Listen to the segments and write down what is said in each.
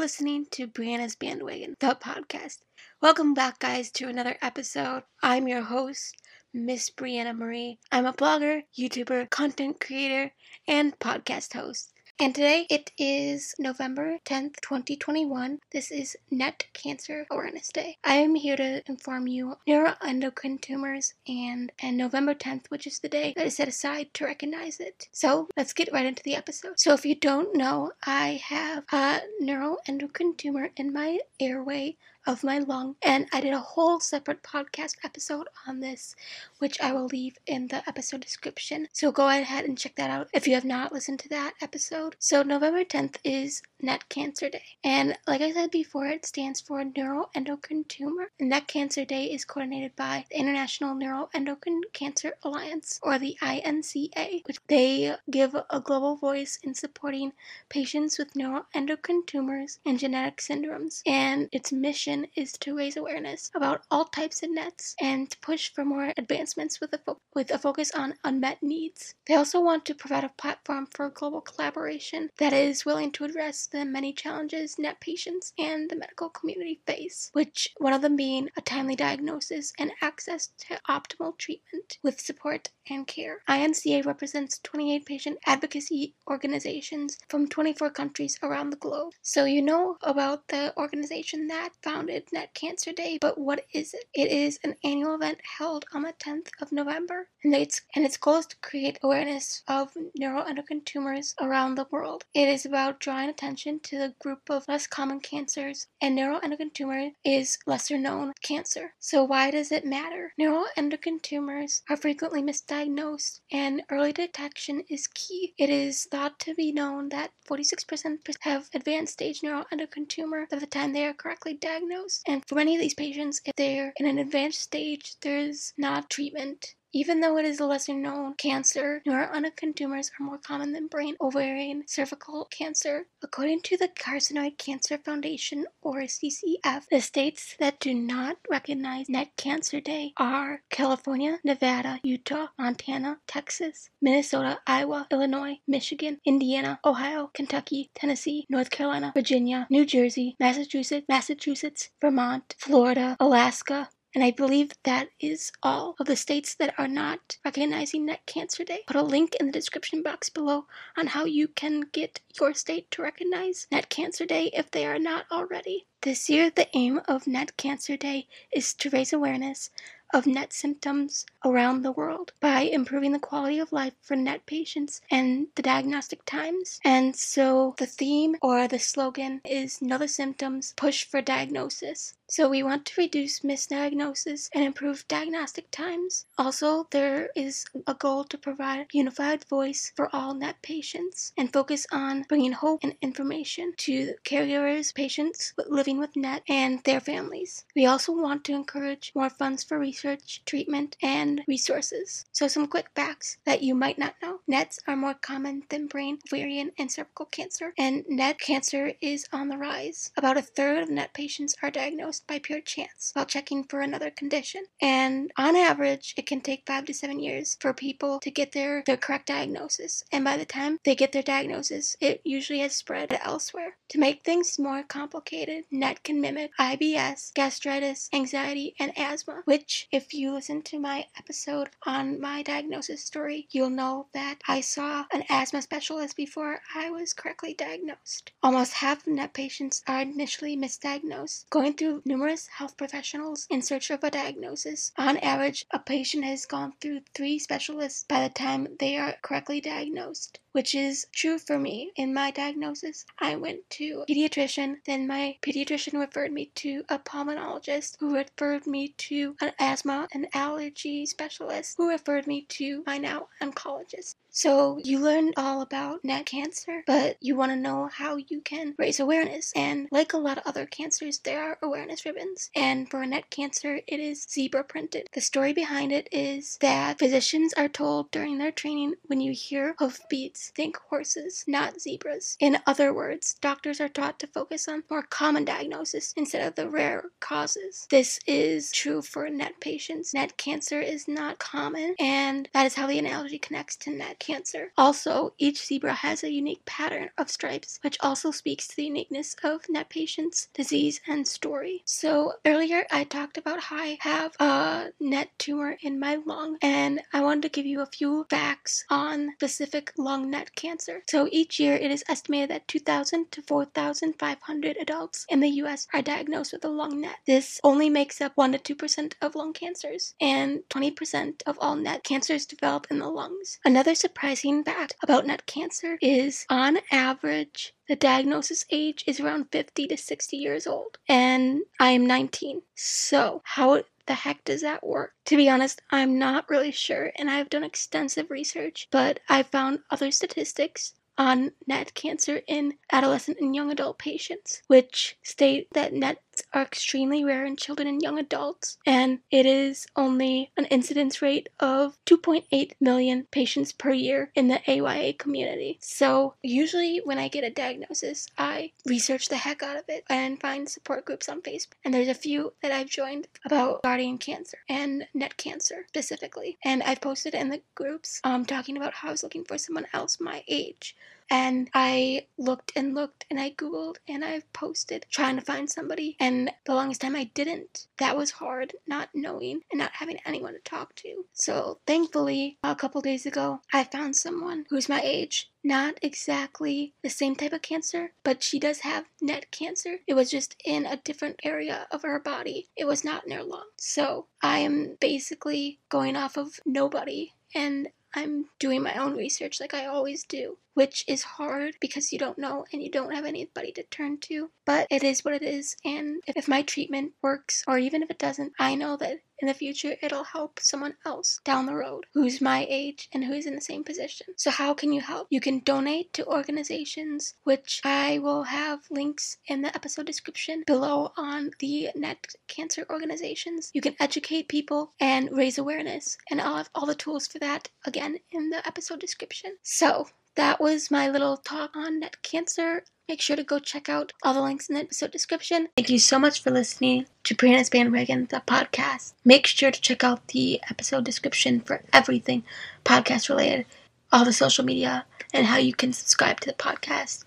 listening to Brianna's Bandwagon, the podcast. Welcome back, guys, to another episode. I'm your host, Miss Brianna Marie. I'm a blogger, YouTuber, content creator, and podcast host. And today it is November 10th, 2021. This is Net Cancer Awareness Day. I am here to inform you neuroendocrine tumors and and November 10th, which is the day that is set aside to recognize it. So, let's get right into the episode. So, if you don't know, I have a neuroendocrine tumor in my airway of my lung. And I did a whole separate podcast episode on this, which I will leave in the episode description. So go ahead and check that out if you have not listened to that episode. So November 10th is Net Cancer Day. And like I said before, it stands for Neuroendocrine Tumor. Net Cancer Day is coordinated by the International Neuroendocrine Cancer Alliance, or the INCA, which they give a global voice in supporting patients with neuroendocrine tumors and genetic syndromes. And its mission mission is to raise awareness about all types of nets and to push for more advancements with a, fo- with a focus on unmet needs. They also want to provide a platform for global collaboration that is willing to address the many challenges net patients and the medical community face, which one of them being a timely diagnosis and access to optimal treatment with support and care. INCA represents 28 patient advocacy organizations from 24 countries around the globe. So you know about the organization that found founded Net Cancer Day, but what is it? It is an annual event held on the 10th of November, and its, and its goal is to create awareness of neuroendocrine tumors around the world. It is about drawing attention to the group of less common cancers, and neuroendocrine tumor is lesser known cancer. So why does it matter? Neuroendocrine tumors are frequently misdiagnosed, and early detection is key. It is thought to be known that 46% have advanced stage neuroendocrine tumor by the time they are correctly diagnosed And for many of these patients, if they're in an advanced stage, there's not treatment even though it is a lesser known cancer, neuroendocrine tumors are more common than brain, ovarian, cervical cancer. According to the Carcinoid Cancer Foundation, or CCF, the states that do not recognize Net Cancer Day are California, Nevada, Utah, Montana, Texas, Minnesota, Iowa, Illinois, Michigan, Indiana, Ohio, Kentucky, Tennessee, North Carolina, Virginia, New Jersey, Massachusetts, Massachusetts, Vermont, Florida, Alaska, and I believe that is all of the states that are not recognizing Net Cancer Day. Put a link in the description box below on how you can get your state to recognize Net Cancer Day if they are not already. This year, the aim of Net Cancer Day is to raise awareness of NET symptoms around the world by improving the quality of life for NET patients and the diagnostic times. And so the theme or the slogan is Know the Symptoms, Push for Diagnosis. So we want to reduce misdiagnosis and improve diagnostic times. Also, there is a goal to provide a unified voice for all NET patients and focus on bringing hope and information to caregivers, patients living with NET, and their families. We also want to encourage more funds for research, treatment, and resources. So some quick facts that you might not know. NETs are more common than brain, ovarian, and cervical cancer, and NET cancer is on the rise. About a third of NET patients are diagnosed by pure chance while checking for another condition. And on average, it can take five to seven years for people to get their, their correct diagnosis. And by the time they get their diagnosis, it usually has spread elsewhere. To make things more complicated, NET can mimic IBS, gastritis, anxiety, and asthma, which, if you listen to my episode on my diagnosis story, you'll know that I saw an asthma specialist before I was correctly diagnosed. Almost half of NET patients are initially misdiagnosed, going through numerous health professionals in search of a diagnosis. On average, a patient has gone through three specialists by the time they are correctly diagnosed which is true for me. In my diagnosis, I went to a pediatrician, then my pediatrician referred me to a pulmonologist who referred me to an asthma and allergy specialist who referred me to my now oncologist. So you learned all about net cancer, but you want to know how you can raise awareness. And like a lot of other cancers, there are awareness ribbons. And for net cancer, it is zebra printed. The story behind it is that physicians are told during their training when you hear hoofbeats think horses, not zebras. In other words, doctors are taught to focus on more common diagnosis instead of the rare causes. This is true for NET patients. NET cancer is not common, and that is how the analogy connects to NET. Cancer. Also, each zebra has a unique pattern of stripes, which also speaks to the uniqueness of NET patients' disease and story. So, earlier I talked about how I have a NET tumor in my lung, and I wanted to give you a few facts on specific lung NET cancer. So, each year it is estimated that 2,000 to 4,500 adults in the US are diagnosed with a lung NET. This only makes up 1 to 2% of lung cancers, and 20% of all NET cancers develop in the lungs. Another surprising fact about NET cancer is on average, the diagnosis age is around 50 to 60 years old, and I am 19. So, how the heck does that work? To be honest, I'm not really sure, and I've done extensive research, but I found other statistics on NET cancer in adolescent and young adult patients, which state that NETs are extremely rare in children and young adults, and it is only an incidence rate of 2.8 million patients per year in the AYA community. So, usually when I get a diagnosis, I research the heck out of it and find support groups on Facebook. And there's a few that I've joined about carcinoid cancer and NET cancer specifically. And I've posted in the groups um, talking about how I was looking for someone else my age and I looked and looked and I Googled and I've posted trying to find somebody. And the longest time I didn't. That was hard, not knowing and not having anyone to talk to. So thankfully, a couple days ago, I found someone who's my age. Not exactly the same type of cancer, but she does have NET cancer. It was just in a different area of her body. It was not in her lung. So I am basically going off of nobody and I'm doing my own research like I always do, which is hard because you don't know and you don't have anybody to turn to. But it is what it is, and if my treatment works, or even if it doesn't, I know that in the future it'll help someone else down the road who's my age and who's in the same position. So, how can you help? You can donate to organizations, which I will have links in the episode description below on the NET cancer organizations. You can educate people and raise awareness, and I'll have all the tools for that again in the episode description. So, that was my little talk on NET cancer. Make sure to go check out all the links in the episode description. Thank you so much for listening to Brianna's Bandwagon, the podcast. Make sure to check out the episode description for everything podcast related, all the social media, and how you can subscribe to the podcast.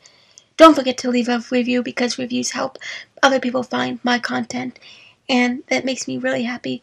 Don't forget to leave a review because reviews help other people find my content, and that makes me really happy